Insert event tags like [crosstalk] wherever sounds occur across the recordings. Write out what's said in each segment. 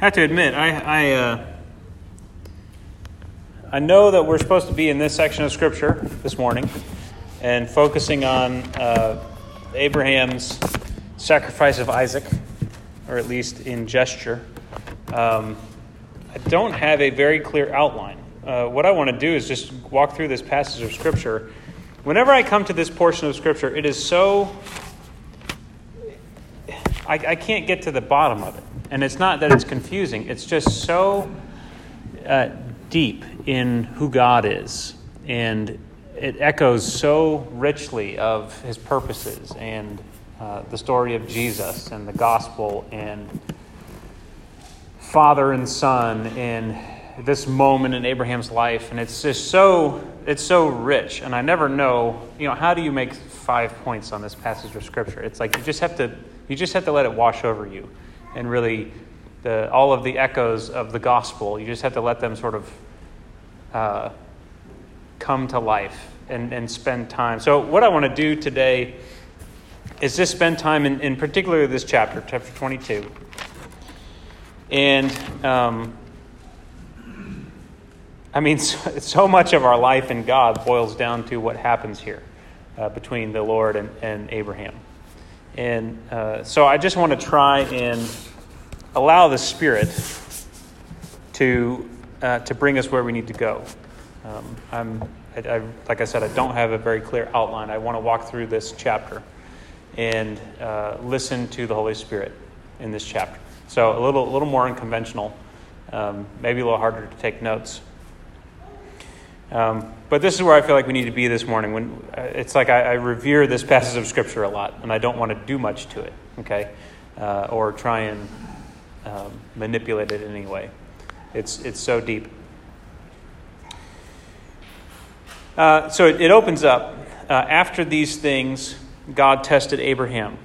have to admit, I, I, uh, I know that we're supposed to be in this section of Scripture this morning and focusing on uh, Abraham's sacrifice of Isaac, or at least in gesture. Um, I don't have a very clear outline. Uh, what I want to do is just walk through this passage of Scripture. Whenever I come to this portion of Scripture, it is so. I, I can't get to the bottom of it. And it's not that it's confusing, it's just so uh, deep in who God is. And it echoes so richly of his purposes and uh, the story of Jesus and the gospel and father and son and this moment in Abraham's life. And it's just so it's so rich. And I never know, you know, how do you make five points on this passage of scripture? It's like you just have to you just have to let it wash over you and really the, all of the echoes of the gospel. You just have to let them sort of uh, come to life and, and spend time. So, what I want to do today is just spend time in, in particular this chapter, chapter 22. And um, I mean, [laughs] so, so, much of our life in God boils down to what happens here uh, between the Lord and, and Abraham. And uh, so I just want to try and allow the Spirit to, uh, to bring us where we need to go. Um, I'm, I, I, like I said, I don't have a very clear outline. I want to walk through this chapter and uh, listen to the Holy Spirit in this chapter. So a little, a little more unconventional, um, maybe a little harder to take notes. Um, but this is where I feel like we need to be this morning. When uh, it's like I, I, revere this passage of Scripture a lot, and I don't want to do much to it, okay, uh, or try and um, manipulate it in any way. It's, it's so deep. Uh, so it, it, opens up. Uh, after these things, God tested Abraham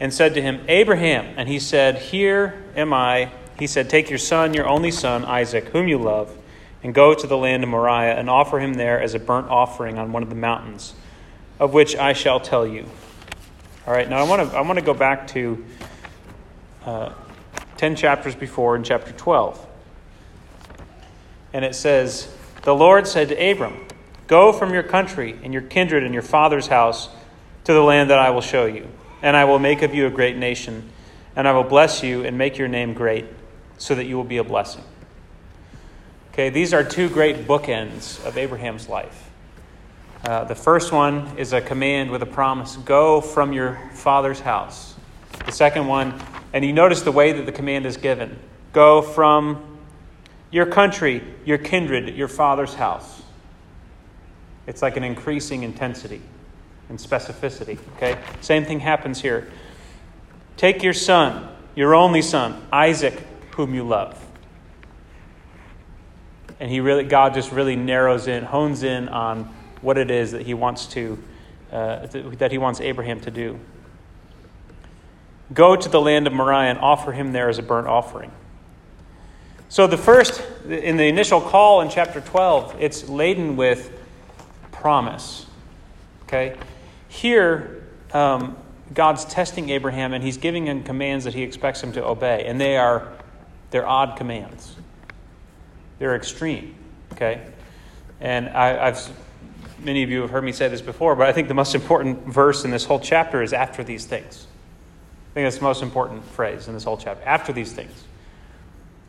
and said to him, Abraham. And he said, Here am I. He said, Take your son, your only son, Isaac, whom you love, and go to the land of Moriah and offer him there as a burnt offering on one of the mountains, of which I shall tell you. All right, now I want to, I want to go back to uh, 10 chapters before in chapter 12. And it says, The Lord said to Abram, Go from your country and your kindred and your father's house to the land that I will show you, and I will make of you a great nation, and I will bless you and make your name great, so that you will be a blessing. Okay, these are two great bookends of Abraham's life. Uh, the first one is a command with a promise go from your father's house. The second one and you notice the way that the command is given go from your country, your kindred, your father's house. It's like an increasing intensity and specificity. Okay? Same thing happens here. Take your son, your only son, Isaac, whom you love. And he really, God just really narrows in, hones in on what it is that he wants to, uh, that he wants Abraham to do. Go to the land of Moriah and offer him there as a burnt offering. So, the first, in the initial call in chapter 12, it's laden with promise. Okay? Here, um, God's testing Abraham and he's giving him commands that he expects him to obey. And they are, they're odd commands, they're extreme. Okay? And I, I've, many of you have heard me say this before, but I think the most important verse in this whole chapter is after these things. I think that's the most important phrase in this whole chapter. After these things.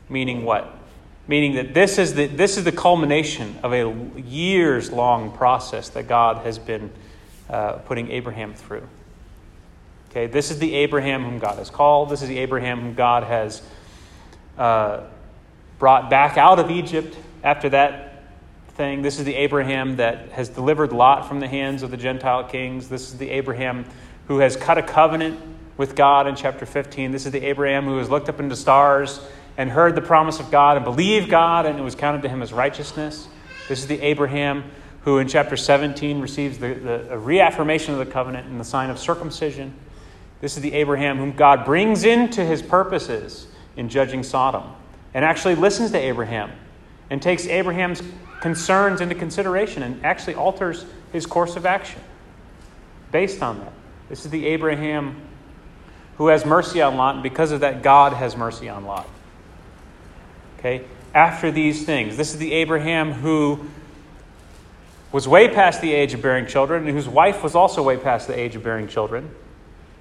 Meaning what? Meaning that this is the, this is the culmination of a years long process that God has been uh, putting Abraham through. Okay, this is the Abraham whom God has called. This is the Abraham whom God has uh, brought back out of Egypt after that thing. This is the Abraham that has delivered Lot from the hands of the Gentile kings. This is the Abraham who has cut a covenant with God in chapter 15. This is the Abraham who has looked up into stars and heard the promise of God and believed God, and it was counted to him as righteousness. This is the Abraham who in chapter 17 receives the, the reaffirmation of the covenant and the sign of circumcision. This is the Abraham whom God brings into his purposes in judging Sodom and actually listens to Abraham and takes Abraham's concerns into consideration and actually alters his course of action based on that. This is the Abraham who has mercy on Lot, and because of that, God has mercy on Lot. Okay? After these things. This is the Abraham who was way past the age of bearing children, and whose wife was also way past the age of bearing children.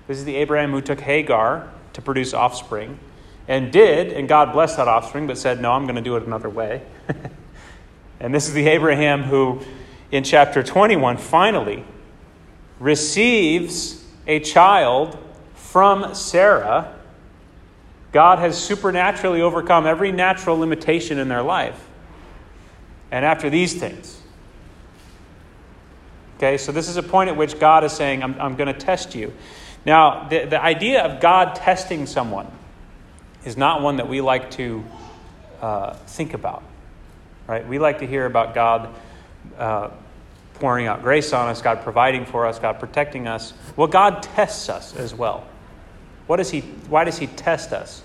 This is the Abraham who took Hagar to produce offspring, and did, and God blessed that offspring, but said, No, I'm going to do it another way. [laughs] and this is the Abraham who, in chapter 21, finally receives a child from Sarah. God has supernaturally overcome every natural limitation in their life. And after these things, Okay, so this is a point at which God is saying, I'm, I'm going to test you. Now, the, the idea of God testing someone is not one that we like to uh, think about, right? We like to hear about God uh, pouring out grace on us, God providing for us, God protecting us. Well, God tests us as well. He, why does He test us?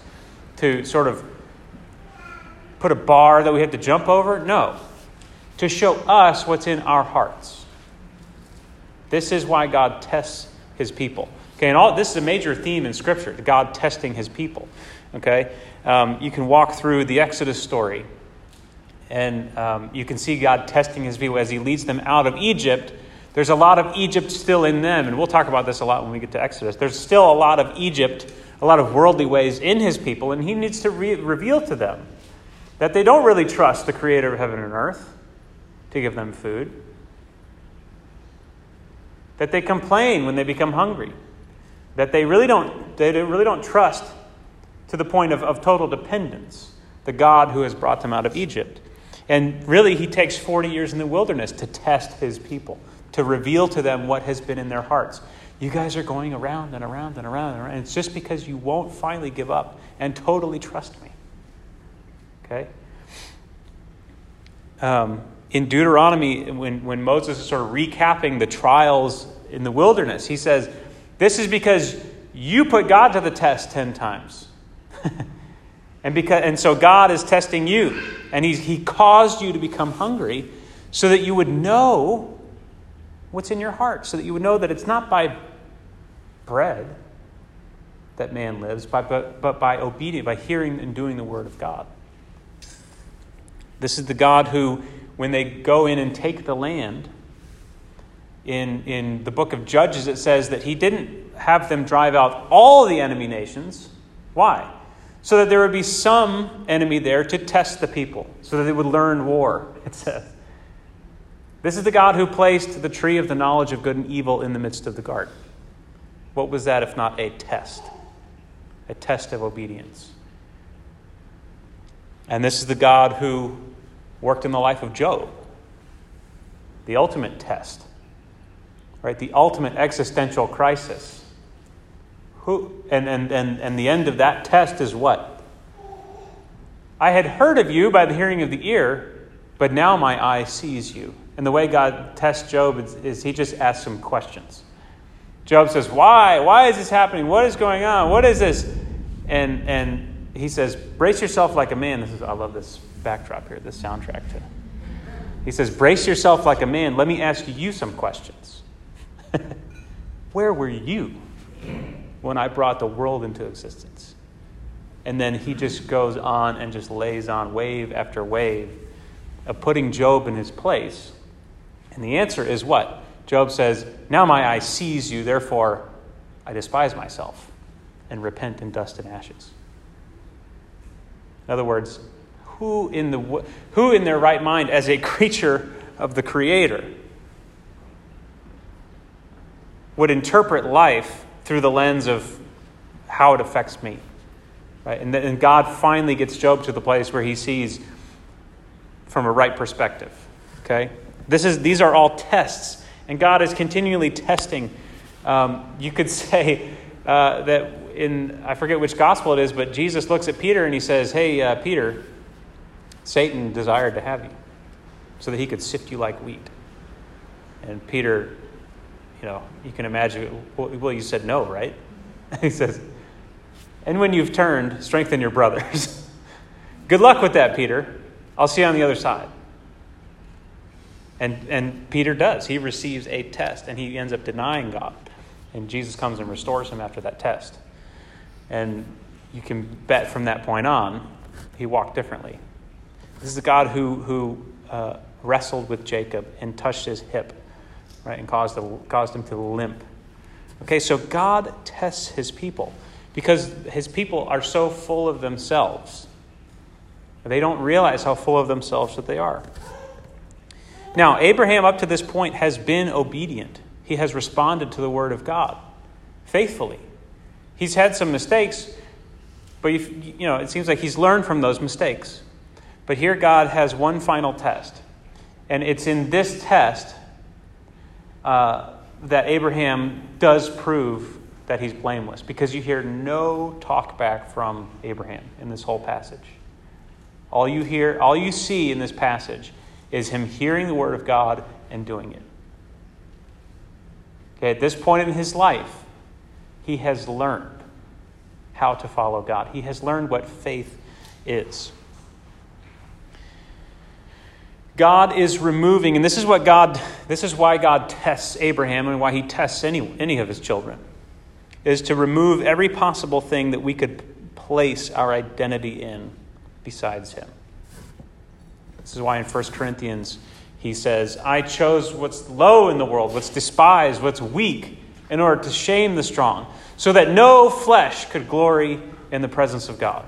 To sort of put a bar that we have to jump over? No. To show us what's in our hearts. This is why God tests his people. Okay, and all this is a major theme in Scripture: God testing His people. Okay, um, you can walk through the Exodus story, and um, you can see God testing His people as He leads them out of Egypt. There's a lot of Egypt still in them, and we'll talk about this a lot when we get to Exodus. There's still a lot of Egypt, a lot of worldly ways in His people, and He needs to re- reveal to them that they don't really trust the Creator of heaven and earth to give them food that they complain when they become hungry, that they really don't, they really don't trust to the point of, of total dependence the God who has brought them out of Egypt. And really, he takes 40 years in the wilderness to test his people, to reveal to them what has been in their hearts. You guys are going around and around and around and around. It's just because you won't finally give up and totally trust me. Okay? Um, in Deuteronomy, when, when Moses is sort of recapping the trials in the wilderness, he says, This is because you put God to the test 10 times. [laughs] and, because, and so God is testing you. And he's, He caused you to become hungry so that you would know what's in your heart, so that you would know that it's not by bread that man lives, but, but, but by obedience, by hearing and doing the word of God. This is the God who when they go in and take the land, in, in the book of Judges, it says that he didn't have them drive out all the enemy nations. Why? So that there would be some enemy there to test the people, so that they would learn war, it says. This is the God who placed the tree of the knowledge of good and evil in the midst of the garden. What was that if not a test? A test of obedience. And this is the God who worked in the life of Job. The ultimate test, right? The ultimate existential crisis. Who, and, and, and, and the end of that test is what? I had heard of you by the hearing of the ear, but now my eye sees you. And the way God tests Job is, is he just asks him questions. Job says, Why? Why is this happening? What is going on? What is this? And, and he says, Brace yourself like a man. This is, I love this backdrop here, this soundtrack to. He says, Brace yourself like a man. Let me ask you some questions. [laughs] Where were you when I brought the world into existence? And then he just goes on and just lays on wave after wave of putting Job in his place. And the answer is what? Job says, Now my eye sees you, therefore I despise myself and repent in dust and ashes. In other words, who in, the, who in their right mind, as a creature of the Creator, would interpret life through the lens of how it affects me? Right? And, and God finally gets Job to the place where he sees from a right perspective. Okay? This is, these are all tests, and God is continually testing. Um, you could [laughs] say uh, that in, I forget which gospel it is, but Jesus looks at Peter and he says, Hey, uh, Peter, Satan desired to have you so that he could sift you like wheat. And Peter, you know, you can imagine, well, you said no, right? [laughs] he says, and when you've turned, strengthen your brothers. [laughs] Good luck with that, Peter. I'll see you on the other side. And, and Peter does. He receives a test and he ends up denying God. And Jesus comes and restores him after that test. And you can bet from that point on, he walked differently This is the God who, who uh, wrestled with Jacob and touched his hip, right, and caused, a, caused him to limp. Okay, so God tests his people because his people are so full of themselves. They don't realize how full of themselves that they are. Now, Abraham, up to this point, has been obedient. He has responded to the word of God faithfully. He's had some mistakes, but you know, it seems like he's learned from those mistakes. But here God has one final test. And it's in this test uh, that Abraham does prove that he's blameless, because you hear no talk back from Abraham in this whole passage. All you hear, all you see in this passage is him hearing the word of God and doing it. Okay, at this point in his life, he has learned how to follow God. He has learned what faith is. God is removing, and this is what God, this is why God tests Abraham and why he tests any, any of his children, is to remove every possible thing that we could place our identity in besides him. This is why in 1 Corinthians he says, I chose what's low in the world, what's despised, what's weak, in order to shame the strong, so that no flesh could glory in the presence of God.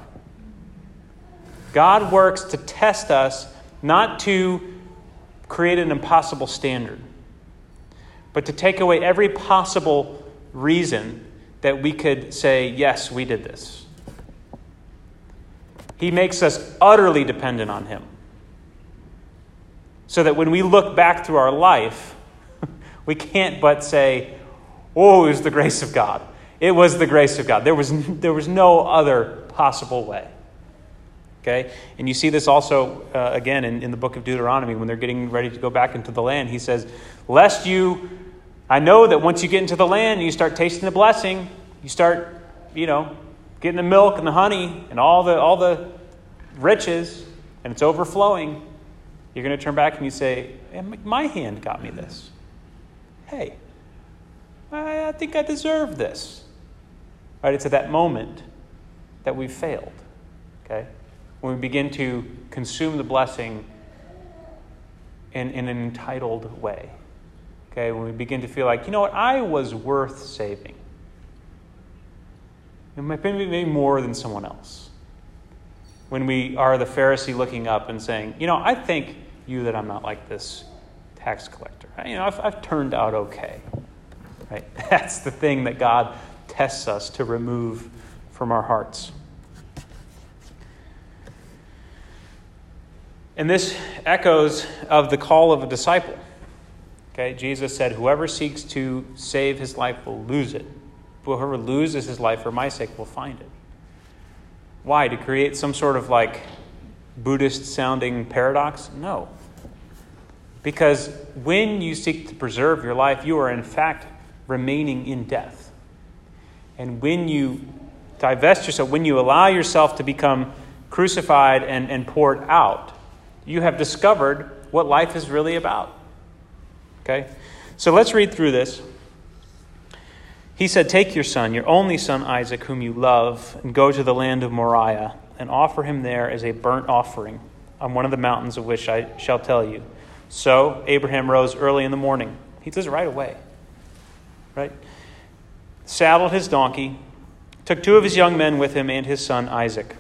God works to test us not to create an impossible standard, but to take away every possible reason that we could say, yes, we did this. He makes us utterly dependent on Him. So that when we look back through our life, [laughs] we can't but say, oh, it was the grace of God. It was the grace of God. There was, there was no other possible way. Okay? And you see this also, uh, again, in, in the book of Deuteronomy when they're getting ready to go back into the land. He says, Lest you, I know that once you get into the land and you start tasting the blessing, you start, you know, getting the milk and the honey and all the, all the riches, and it's overflowing, you're going to turn back and you say, eh, My hand got me this. Hey, I think I deserve this. Right? It's at that moment that we've failed. Okay? when we begin to consume the blessing in, in an entitled way. Okay, when we begin to feel like, you know what, I was worth saving. Be maybe more than someone else. When we are the Pharisee looking up and saying, you know, I thank you that I'm not like this tax collector. You know, I've, I've turned out okay. Right? [laughs] That's the thing that God tests us to remove from our hearts. And this echoes of the call of a disciple. Okay, Jesus said, Whoever seeks to save his life will lose it. Whoever loses his life for my sake will find it. Why? To create some sort of like Buddhist sounding paradox? No. Because when you seek to preserve your life, you are in fact remaining in death. And when you divest yourself, when you allow yourself to become crucified and, and poured out, you have discovered what life is really about. Okay? So let's read through this. He said, Take your son, your only son Isaac, whom you love, and go to the land of Moriah, and offer him there as a burnt offering on one of the mountains of which I shall tell you. So Abraham rose early in the morning. He does it right away. Right? Saddled his donkey, took two of his young men with him and his son Isaac.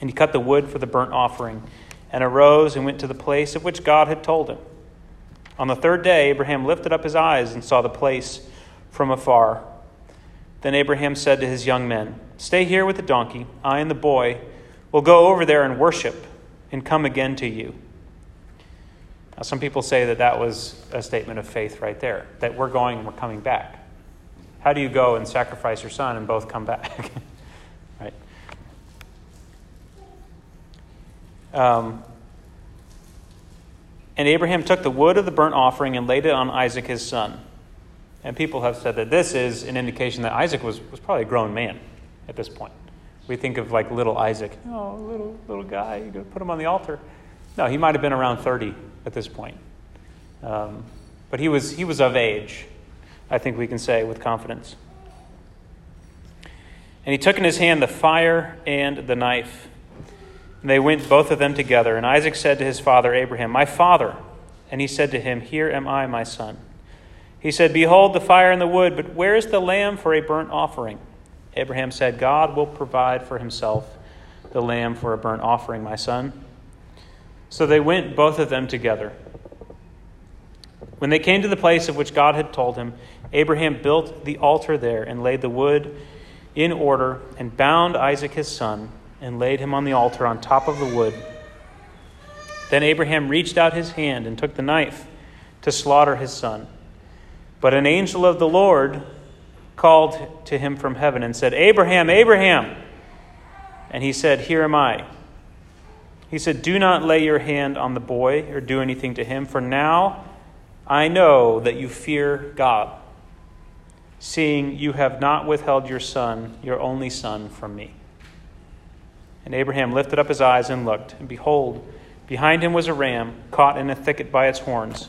And he cut the wood for the burnt offering and arose and went to the place of which God had told him. On the third day, Abraham lifted up his eyes and saw the place from afar. Then Abraham said to his young men, Stay here with the donkey. I and the boy will go over there and worship and come again to you. Now, some people say that that was a statement of faith right there, that we're going and we're coming back. How do you go and sacrifice your son and both come back? [laughs] Um, and Abraham took the wood of the burnt offering and laid it on Isaac his son. And people have said that this is an indication that Isaac was, was probably a grown man at this point. We think of like little Isaac. Oh, little, little guy, to put him on the altar. No, he might have been around 30 at this point. Um, but he was, he was of age, I think we can say with confidence. And he took in his hand the fire and the knife. And they went both of them together. And Isaac said to his father Abraham, My father. And he said to him, Here am I, my son. He said, Behold the fire and the wood, but where is the lamb for a burnt offering? Abraham said, God will provide for himself the lamb for a burnt offering, my son. So they went both of them together. When they came to the place of which God had told him, Abraham built the altar there and laid the wood in order and bound Isaac his son and laid him on the altar on top of the wood. Then Abraham reached out his hand and took the knife to slaughter his son. But an angel of the Lord called to him from heaven and said, Abraham, Abraham. And he said, Here am I. He said, Do not lay your hand on the boy or do anything to him, for now I know that you fear God, seeing you have not withheld your son, your only son, from me. And Abraham lifted up his eyes and looked, and behold, behind him was a ram caught in a thicket by its horns.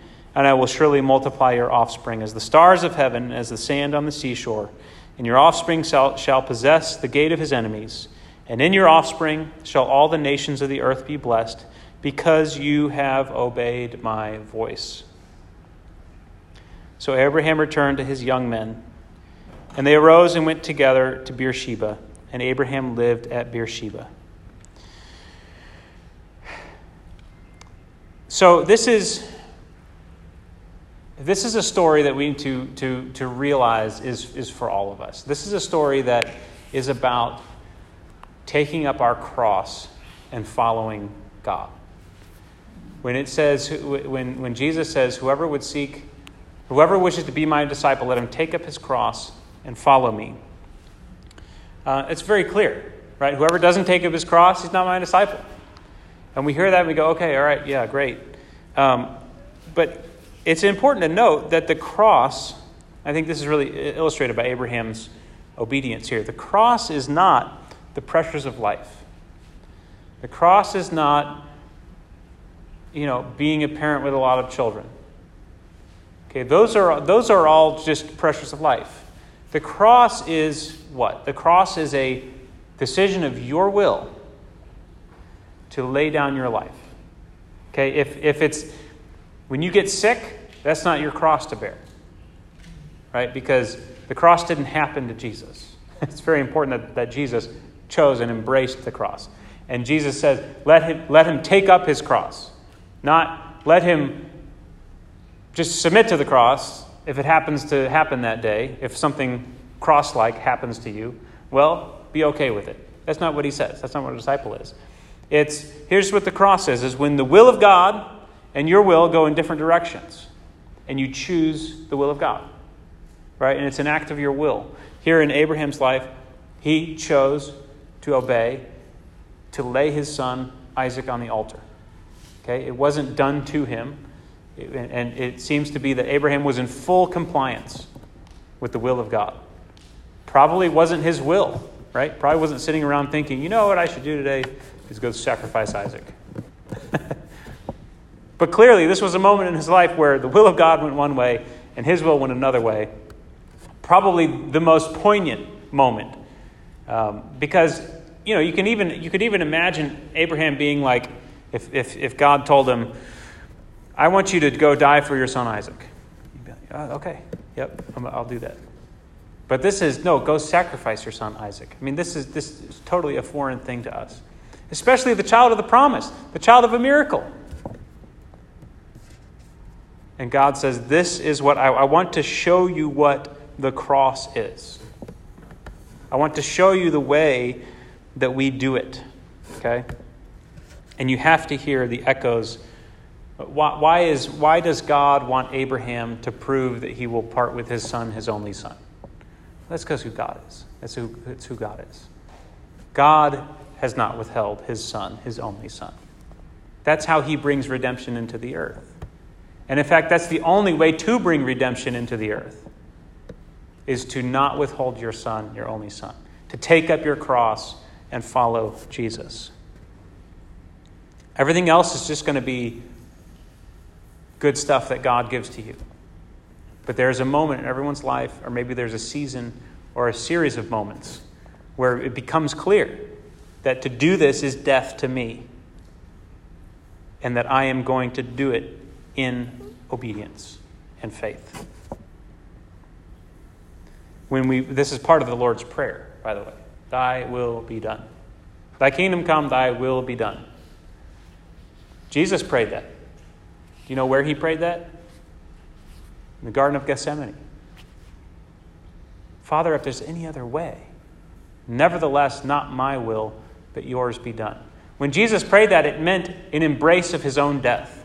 and I will surely multiply your offspring as the stars of heaven, as the sand on the seashore. And your offspring shall, shall possess the gate of his enemies. And in your offspring shall all the nations of the earth be blessed, because you have obeyed my voice. So Abraham returned to his young men, and they arose and went together to Beersheba, and Abraham lived at Beersheba. So this is this is a story that we need to, to, to realize is, is for all of us. This is a story that is about taking up our cross and following God. When it says, when, when Jesus says, whoever would seek, whoever wishes to be my disciple, let him take up his cross and follow me. Uh, it's very clear, right? Whoever doesn't take up his cross, he's not my disciple. And we hear that and we go, okay, all right, yeah, great. Um, but it's important to note that the cross, I think this is really illustrated by Abraham's obedience here. The cross is not the pressures of life. The cross is not, you know, being a parent with a lot of children. Okay, those are, those are all just pressures of life. The cross is what? The cross is a decision of your will to lay down your life. Okay, if, if it's when you get sick, that's not your cross to bear. Right? Because the cross didn't happen to Jesus. [laughs] It's very important that, that Jesus chose and embraced the cross. And Jesus says, let him, let him take up his cross, not let him just submit to the cross if it happens to happen that day, if something cross like happens to you. Well, be okay with it. That's not what he says. That's not what a disciple is. It's here's what the cross is is when the will of God and your will go in different directions and you choose the will of God. Right? And it's an act of your will. Here in Abraham's life, he chose to obey, to lay his son Isaac on the altar. Okay? It wasn't done to him. And it seems to be that Abraham was in full compliance with the will of God. Probably wasn't his will, right? Probably wasn't sitting around thinking, you know what I should do today is go sacrifice Isaac. [laughs] But clearly, this was a moment in his life where the will of God went one way and his will went another way. Probably the most poignant moment. Um, because, you know, you, can even, you could even imagine Abraham being like, if, if, if God told him, I want you to go die for your son Isaac. Like, oh, okay, yep, I'll do that. But this is, no, go sacrifice your son Isaac. I mean, this is, this is totally a foreign thing to us, especially the child of the promise, the child of a miracle. And God says, This is what I, I want to show you what the cross is. I want to show you the way that we do it. Okay? And you have to hear the echoes. Why, why, is, why does God want Abraham to prove that he will part with his son, his only son? That's because who God is. That's who, that's who God is. God has not withheld his son, his only son. That's how he brings redemption into the earth. And in fact, that's the only way to bring redemption into the earth is to not withhold your son, your only son, to take up your cross and follow Jesus. Everything else is just going to be good stuff that God gives to you. But there's a moment in everyone's life, or maybe there's a season or a series of moments, where it becomes clear that to do this is death to me, and that I am going to do it in obedience and faith. When we, this is part of the Lord's Prayer, by the way. Thy will be done. Thy kingdom come, thy will be done. Jesus prayed that. Do you know where he prayed that? In the Garden of Gethsemane. Father, if there's any other way, nevertheless, not my will, but yours be done. When Jesus prayed that, it meant an embrace of his own death.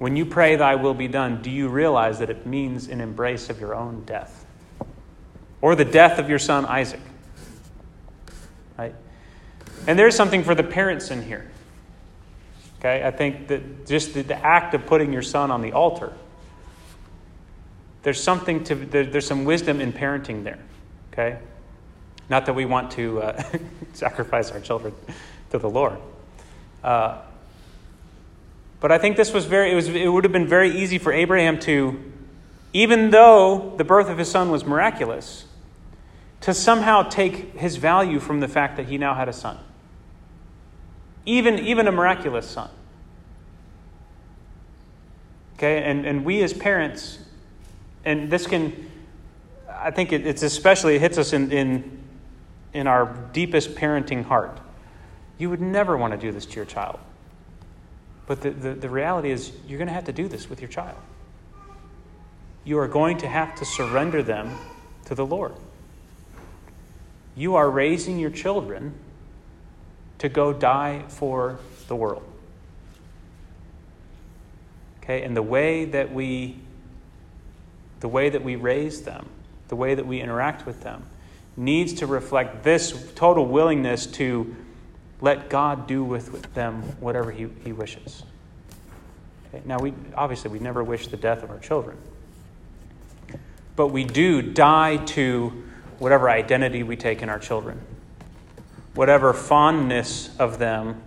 When you pray, Thy will be done, do you realize that it means an embrace of your own death? Or the death of your son Isaac? Right? And there's something for the parents in here. Okay, I think that just the, the act of putting your son on the altar, there's something to, there, there's some wisdom in parenting there. Okay? Not that we want to uh, [laughs] sacrifice our children to the Lord. Uh, but I think this was very, it, was, it would have been very easy for Abraham to, even though the birth of his son was miraculous, to somehow take his value from the fact that he now had a son even, even a miraculous son. Okay, and, and we as parents, and this can, I think it, it's especially, it hits us in, in, in our deepest parenting heart. You would never want to do this to your child. But the, the, the reality is, you're going to have to do this with your child. You are going to have to surrender them to the Lord. You are raising your children to go die for the world. Okay, and the way that we the way that we raise them, the way that we interact with them needs to reflect this total willingness to let God do with them whatever he, he wishes. Okay, now we obviously we never wish the death of our children. But we do die to whatever identity we take in our children whatever fondness of them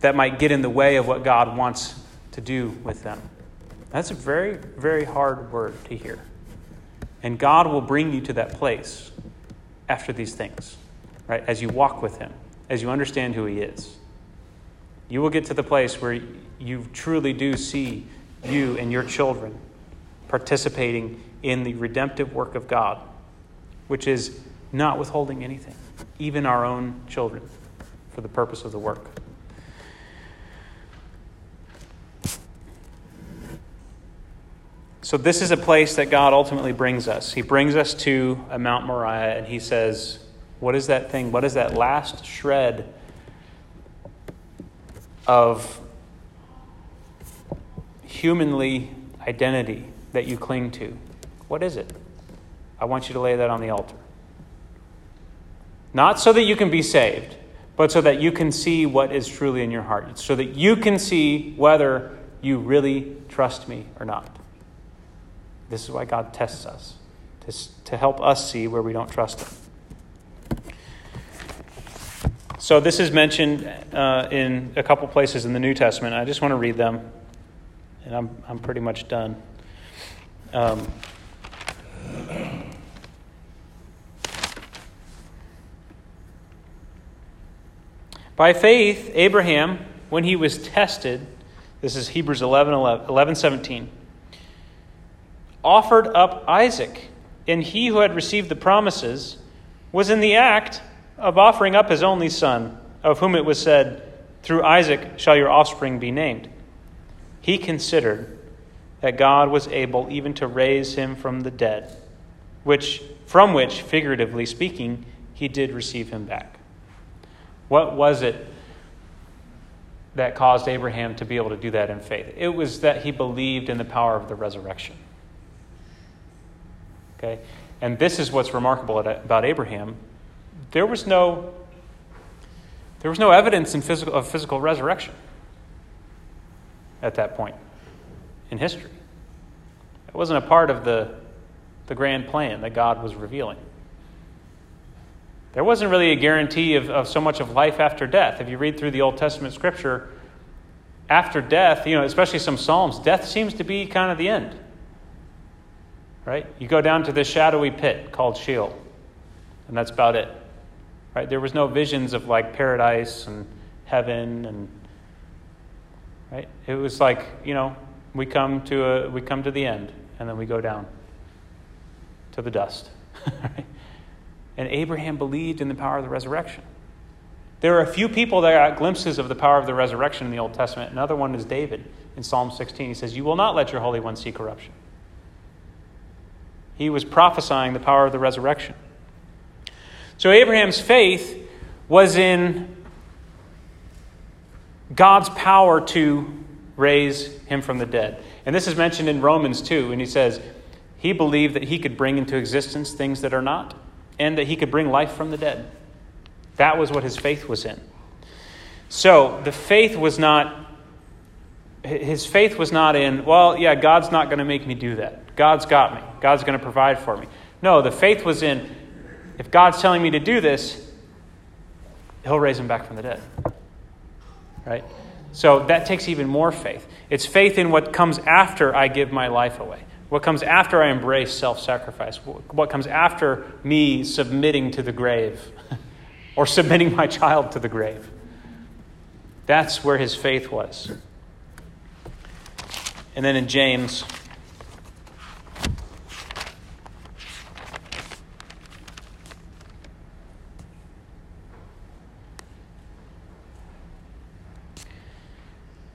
that might get in the way of what God wants to do with them. That's a very, very hard word to hear. And God will bring you to that place after these things, right? As you walk with Him, as you understand who He is. You will get to the place where you truly do see you and your children participating in the redemptive work of God, which is not withholding anything even our own children, for the purpose of the work. So, this is a place that God ultimately brings us. He brings us to Mount Moriah and he says, What is that thing? What is that last shred of humanly identity that you cling to? What is it? I want you to lay that on the altar. Not so that you can be saved, but so that you can see what is truly in your heart, so that you can see whether you really trust me or not. This is why God tests us, to, to help us see where we don't trust Him. So, this is mentioned uh, in a couple places in the New Testament. I just want to read them, and I'm, I'm pretty much done. Um, By faith, Abraham, when he was tested, this is Hebrews 11, 11, 11 17, offered up Isaac, and he who had received the promises was in the act of offering up his only son, of whom it was said, Through Isaac shall your offspring be named. He considered that God was able even to raise him from the dead, which from which, figuratively speaking, he did receive him back. What was it that caused Abraham to be able to do that in faith? It was that he believed in the power of the resurrection. Okay? And this is what's remarkable about Abraham. There was no There was no evidence in physical, of physical resurrection at that point in history. It wasn't a part of the, the grand plan that God was revealing. There wasn't really a guarantee of, of so much of life after death. If you read through the Old Testament scripture, after death, you know, especially some Psalms, death seems to be kind of the end. Right? You go down to this shadowy pit called Sheol, and that's about it. Right? There was no visions of like paradise and heaven and right? It was like, you know, we come to a we come to the end and then we go down to the dust. [laughs] right? and Abraham believed in the power of the resurrection. There are a few people that got glimpses of the power of the resurrection in the Old Testament. Another one is David in Psalm 16. He says, You will not let your Holy One see corruption. He was prophesying the power of the resurrection. So Abraham's faith was in God's power to raise him from the dead. And this is mentioned in Romans 2, and he says, He believed that he could bring into existence things that are not, and that he could bring life from the dead. That was what his faith was in. So the faith was not, his faith was not in, well, yeah, God's not going to make me do that. God's got me. God's going to provide for me. No, the faith was in, if God's telling me to do this, he'll raise him back from the dead. Right? So that takes even more faith. It's faith in what comes after I give my life away. What comes after I embrace self sacrifice? What comes after me submitting to the grave? [laughs] or submitting my child to the grave. That's where his faith was. And then in James,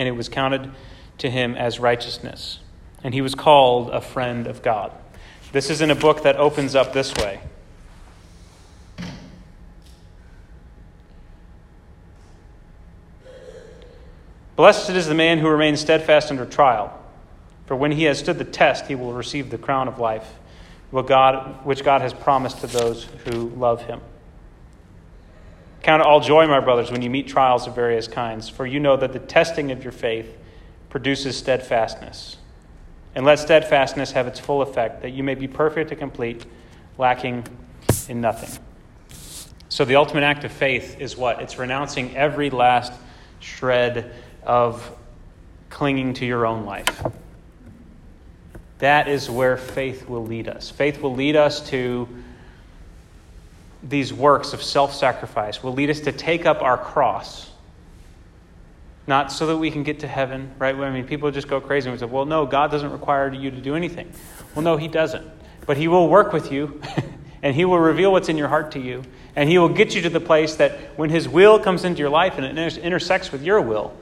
and it was counted to him as righteousness. And he was called a friend of God. This is in a book that opens up this way. Blessed is the man who remains steadfast under trial, for when he has stood the test, he will receive the crown of life, which God has promised to those who love him. Count it all joy, my brothers, when you meet trials of various kinds, for you know that the testing of your faith produces steadfastness. And let steadfastness have its full effect, that you may be perfect and complete, lacking in nothing. So, the ultimate act of faith is what? It's renouncing every last shred of clinging to your own life. That is where faith will lead us. Faith will lead us to these works of self sacrifice, will lead us to take up our cross. Not so that we can get to heaven, right? I mean, people just go crazy and we say, well, no, God doesn't require you to do anything. Well, no, He doesn't. But He will work with you, [laughs] and He will reveal what's in your heart to you, and He will get you to the place that when His will comes into your life and it intersects with your will,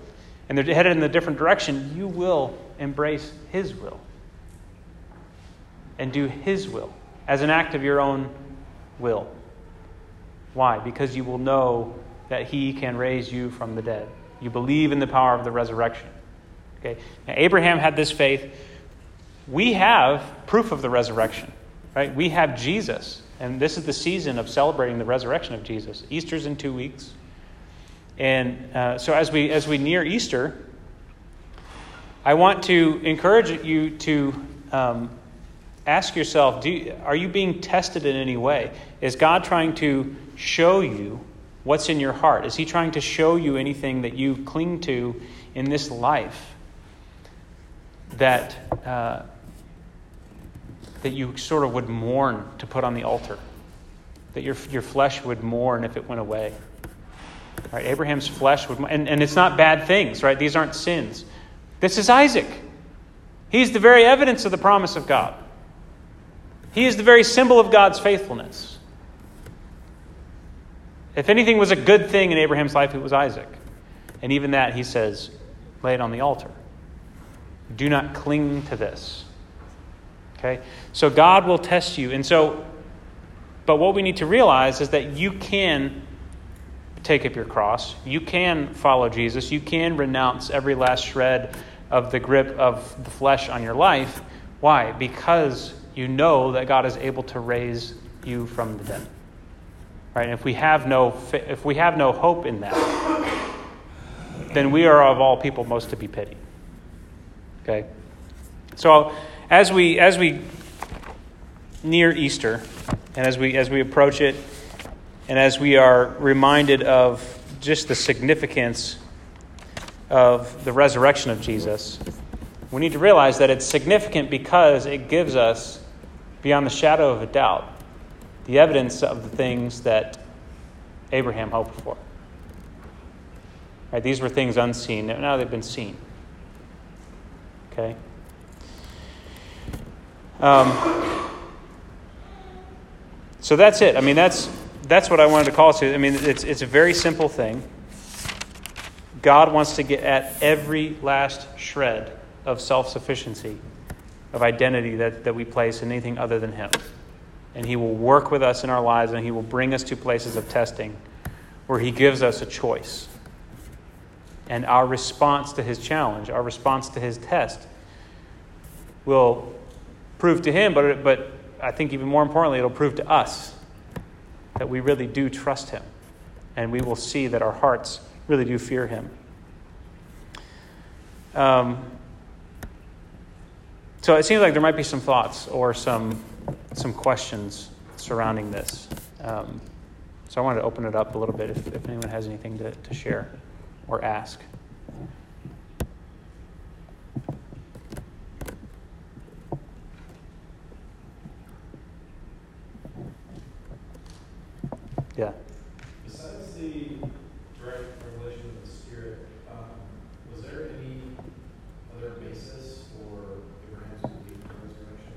and they're headed in a different direction, you will embrace His will and do His will as an act of your own will. Why? Because you will know that He can raise you from the dead. You believe in the power of the resurrection. Okay? Now, Abraham had this faith. We have proof of the resurrection, right? We have Jesus. And this is the season of celebrating the resurrection of Jesus. Easter's in two weeks. And uh, so as we, as we near Easter, I want to encourage you to um, ask yourself do, are you being tested in any way? Is God trying to show you what's in your heart? Is He trying to show you anything that you cling to in this life that, uh, that you sort of would mourn to put on the altar? That your, your flesh would mourn if it went away? Right? Abraham's flesh would, and, and it's not bad things, right? These aren't sins. This is Isaac. He's the very evidence of the promise of God. He is the very symbol of God's faithfulness. If anything was a good thing in Abraham's life, it was Isaac. And even that, he says, lay it on the altar. Do not cling to this. Okay? So God will test you. And so, but what we need to realize is that you can take up your cross. You can follow Jesus. You can renounce every last shred of the grip of the flesh on your life. Why? Because you know that God is able to raise you from the dead. Right? And if we have no if we have no hope in that, then we are of all people most to be pitied. Okay? So as we as we near Easter and as we as we approach it and as we are reminded of just the significance of the resurrection of Jesus, we need to realize that it's significant because it gives us, beyond the shadow of a doubt, the evidence of the things that Abraham hoped for. Right, these were things unseen. Now they've been seen. Okay? Um, so that's it. I mean, that's, that's what I wanted to call it to. I mean, it's, it's a very simple thing. God wants to get at every last shred of self sufficiency, of identity that, that we place in anything other than Him. And He will work with us in our lives and He will bring us to places of testing where He gives us a choice. And our response to His challenge, our response to His test, will prove to Him, but, but I think even more importantly, it'll prove to us that we really do trust Him. And we will see that our hearts really do fear Him. Um, so it seems like there might be some thoughts or some, some questions surrounding this. Um, so I wanted to open it up a little bit if, if anyone has anything to, to share or ask. Yeah. Besides the direct revelation of the Spirit, um, was there any other basis for Abraham's belief in the resurrection?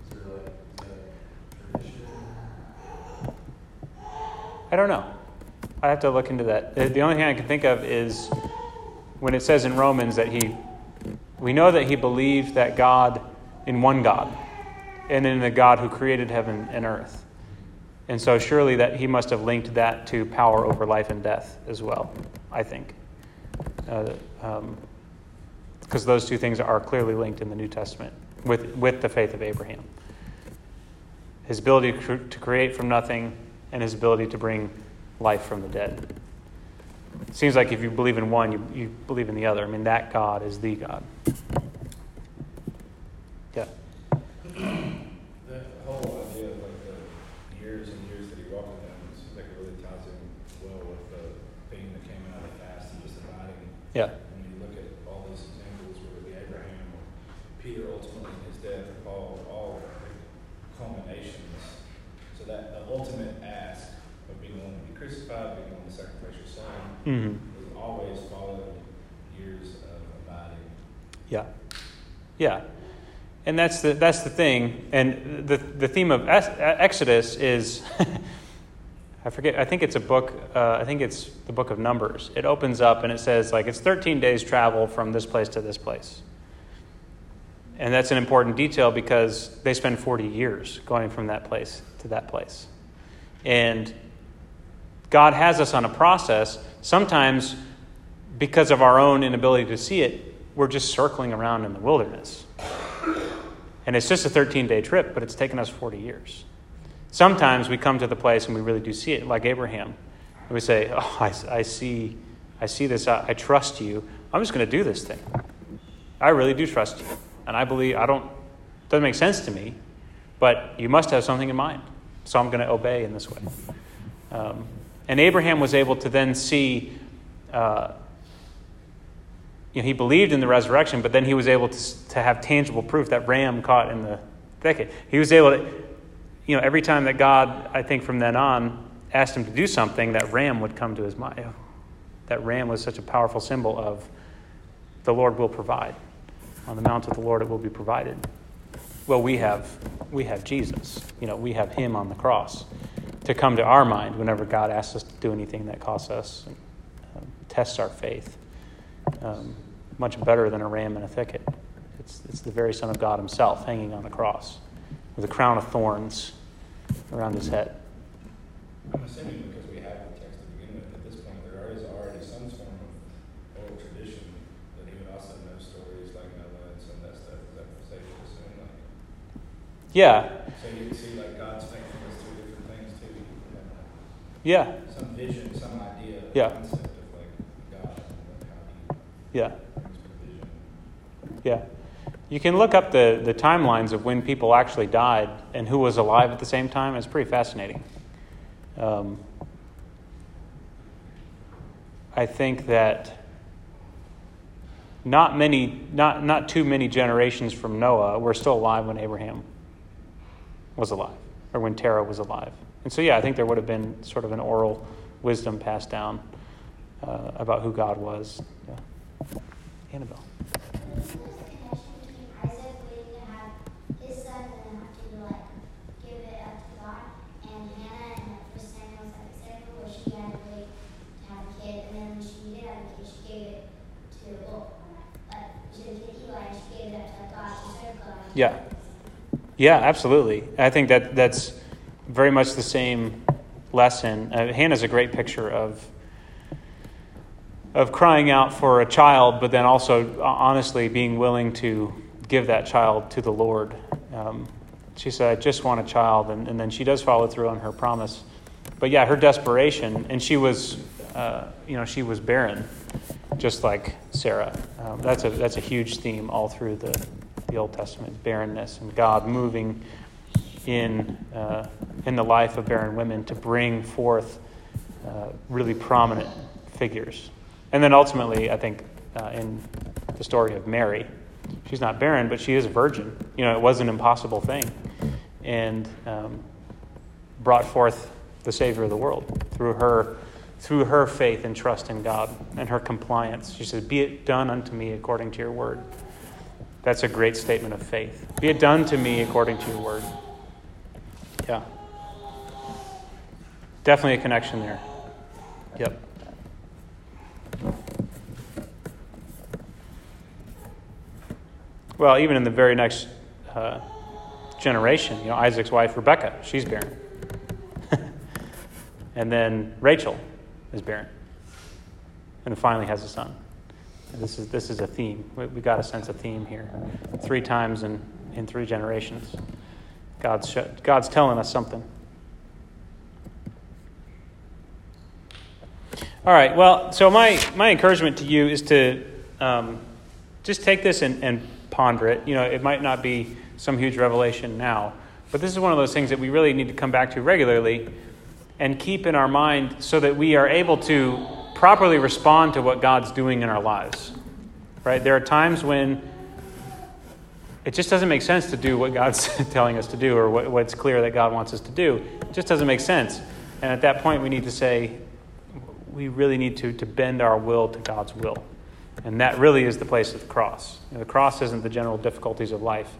Is there like a tradition? I don't know. I have to look into that. The only thing I can think of is when it says in Romans that he, we know that he believed that God, in one God, and in the God who created heaven and earth. And so surely that he must have linked that to power over life and death as well, I think. Because uh, um, those two things are clearly linked in the New Testament with, with the faith of Abraham. His ability to create from nothing and his ability to bring life from the dead. It seems like if you believe in one, you, you believe in the other. I mean, that God is the God. Yeah. The whole idea of like the years and years that he walked with him seems like it really ties in well with the thing that came out of the fast and just abiding. Yeah. When you look at all these examples, whether it be Abraham or Peter ultimately in his death, or Paul, all like culminations. So that the ultimate ask of being willing to be crucified, being willing to sacrifice your son, Mm-hmm. always followed years of abiding. Yeah. Yeah. And that's the, that's the thing. And the, the theme of Exodus is, [laughs] I forget, I think it's a book, uh, I think it's the book of Numbers. It opens up and it says, like, it's 13 days travel from this place to this place. And that's an important detail because they spend 40 years going from that place to that place. And God has us on a process. Sometimes, because of our own inability to see it, we're just circling around in the wilderness. And it's just a 13 day trip, but it's taken us 40 years. Sometimes we come to the place and we really do see it, like Abraham. And we say, Oh, I, I see, I see this. I, I trust you. I'm just going to do this thing. I really do trust you. And I believe, I don't, doesn't make sense to me, but you must have something in mind. So I'm going to obey in this way. Um, and Abraham was able to then see, uh, you know, he believed in the resurrection, but then he was able to, to have tangible proof that ram caught in the thicket. He was able to, you know, every time that God, I think from then on, asked him to do something, that ram would come to his mind. That ram was such a powerful symbol of the Lord will provide. On the mount of the Lord it will be provided. Well, we have we have Jesus. You know, we have Him on the cross to come to our mind whenever God asks us to do anything that costs us, um, tests our faith. Um, much better than a ram in a thicket. It's, it's the very Son of God Himself hanging on the cross with a crown of thorns around His head. I'm assuming because we have the text to begin with, at this point, there is already some form of oral tradition that even would also know stories like Noah and some of that stuff. Is that safe to assume? Like, Yeah, so you can see like God's faithfulness through different things too. You can have, like, yeah, some vision, some idea, Yeah. concept of like God and how yeah, yeah. You can look up the, the timelines of when people actually died and who was alive at the same time. It's pretty fascinating. Um, I think that not many, not, not too many generations from Noah were still alive when Abraham was alive, or when Terah was alive. And so, yeah, I think there would have been sort of an oral wisdom passed down uh, about who God was. Yeah. Annabelle. Isaac waiting to have his son and then have to like give it up to God, and Hannah in the first Samuel second Samuel where she had to wait to have a kid, and then when she did have a kid, she gave it to well, like she had a kid Eli, and she gave it up to God to serve God. Yeah. Yeah, absolutely. I think that that's very much the same lesson. Uh, Hannah's a great picture of of crying out for a child, but then also uh, honestly being willing to give that child to the Lord. Um, she said, "I just want a child," and, and then she does follow through on her promise. But yeah, her desperation, and she was, uh, you know, she was barren, just like Sarah. Um, that's a that's a huge theme all through the the Old Testament: barrenness and God moving in uh, in the life of barren women to bring forth uh, really prominent figures. And then ultimately, I think uh, in the story of Mary, she's not barren, but she is a virgin. You know, it was an impossible thing, and um, brought forth the Savior of the world through her through her faith and trust in God and her compliance. She said, "Be it done unto me according to your word." That's a great statement of faith. Be it done to me according to your word. Yeah. Definitely a connection there. Yep. Well, even in the very next uh, generation, you know, Isaac's wife, Rebecca, she's barren. [laughs] and then Rachel is barren. And finally has a son. And this is, this is a theme. We, we got a sense of theme here. Three times in, in three generations. God's, sh- God's telling us something. All right, well, so my, my encouragement to you is to um, just take this and, and ponder it. You know, it might not be some huge revelation now, but this is one of those things that we really need to come back to regularly and keep in our mind so that we are able to properly respond to what God's doing in our lives. Right? There are times when it just doesn't make sense to do what God's [laughs] telling us to do or what, what's clear that God wants us to do. It just doesn't make sense. And at that point, we need to say, we really need to, to bend our will to God's will. And that really is the place of the cross. You know, the cross isn't the general difficulties of life.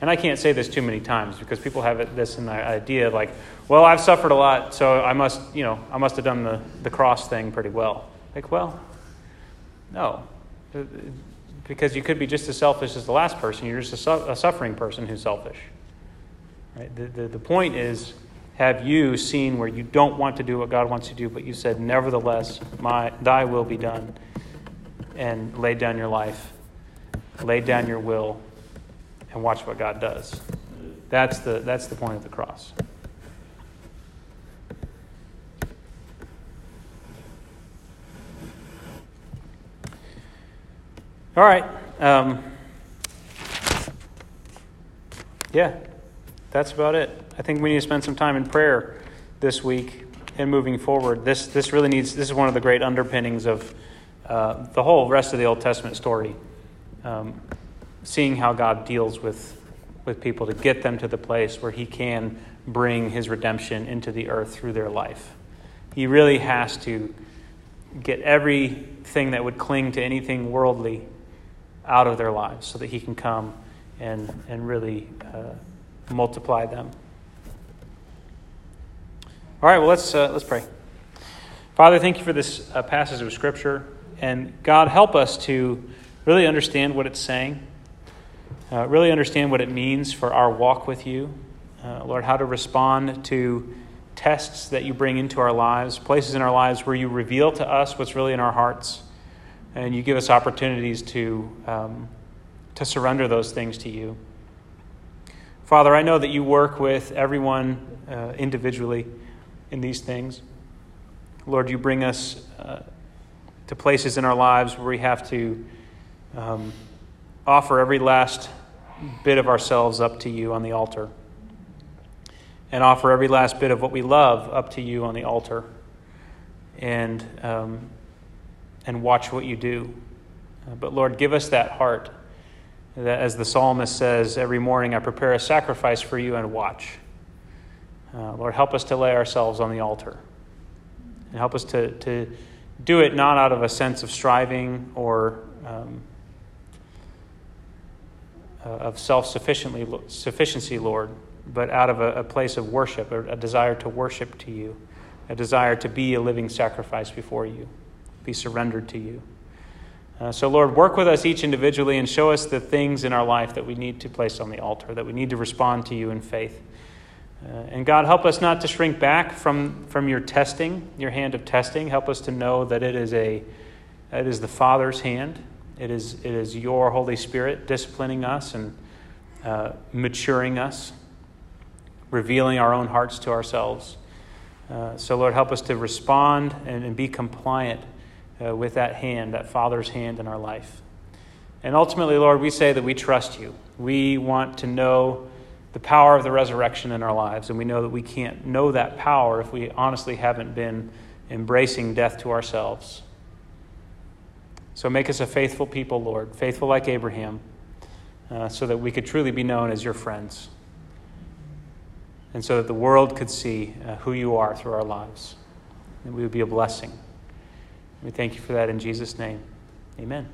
And I can't say this too many times because people have this in the idea of like, well, I've suffered a lot, so I must, you know, I must have done the, the cross thing pretty well. Like, well, no. Uh, Because you could be just as selfish as the last person. You're just a, su- a suffering person who's selfish. Right? The, the, the point is, have you seen where you don't want to do what God wants you to do, but you said, Nevertheless, my, thy will be done, and laid down your life, laid down your will, and watch what God does? That's the, that's the point of the cross. All right. Um, yeah, that's about it. I think we need to spend some time in prayer this week and moving forward. This, this really needs, this is one of the great underpinnings of uh, the whole rest of the Old Testament story. Um, seeing how God deals with, with people to get them to the place where He can bring His redemption into the earth through their life. He really has to get everything that would cling to anything worldly out of their lives so that He can come and, and really uh, multiply them. All right, well, let's, uh, let's pray. Father, thank you for this uh, passage of Scripture. And God, help us to really understand what it's saying, uh, really understand what it means for our walk with you. Uh, Lord, how to respond to tests that you bring into our lives, places in our lives where you reveal to us what's really in our hearts, and you give us opportunities to, um, to surrender those things to you. Father, I know that you work with everyone uh, individually in these things. Lord, you bring us uh, to places in our lives where we have to um, offer every last bit of ourselves up to you on the altar and offer every last bit of what we love up to you on the altar and, um, and watch what you do. Uh, but Lord, give us that heart that, as the psalmist says, every morning I prepare a sacrifice for you and watch. Uh, Lord, help us to lay ourselves on the altar and help us to, to do it not out of a sense of striving or um, uh, of self sufficiency, Lord, but out of a, a place of worship, a, a, desire to worship to you, a desire to be a living sacrifice before you, be surrendered to you. Uh, so, Lord, work with us each individually and show us the things in our life that we need to place on the altar, that we need to respond to you in faith. Uh, and God, help us not to shrink back from, from your testing, your hand of testing. Help us to know that it is, a, it is the Father's hand. It is, it is your Holy Spirit disciplining us and uh, maturing us revealing our own hearts to ourselves. Uh, so, Lord, help us to respond and, and be compliant uh, with that hand, that Father's hand in our life. And ultimately, Lord, we say that we trust you. We want to know the power of the resurrection in our lives, and we know that we can't know that power if we honestly haven't been embracing death to ourselves. So make us a faithful people, Lord, faithful like Abraham, uh, so that we could truly be known as your friends and so that the world could see uh, who you are through our lives. And we would be a blessing. We thank you for that in Jesus' name. Amen.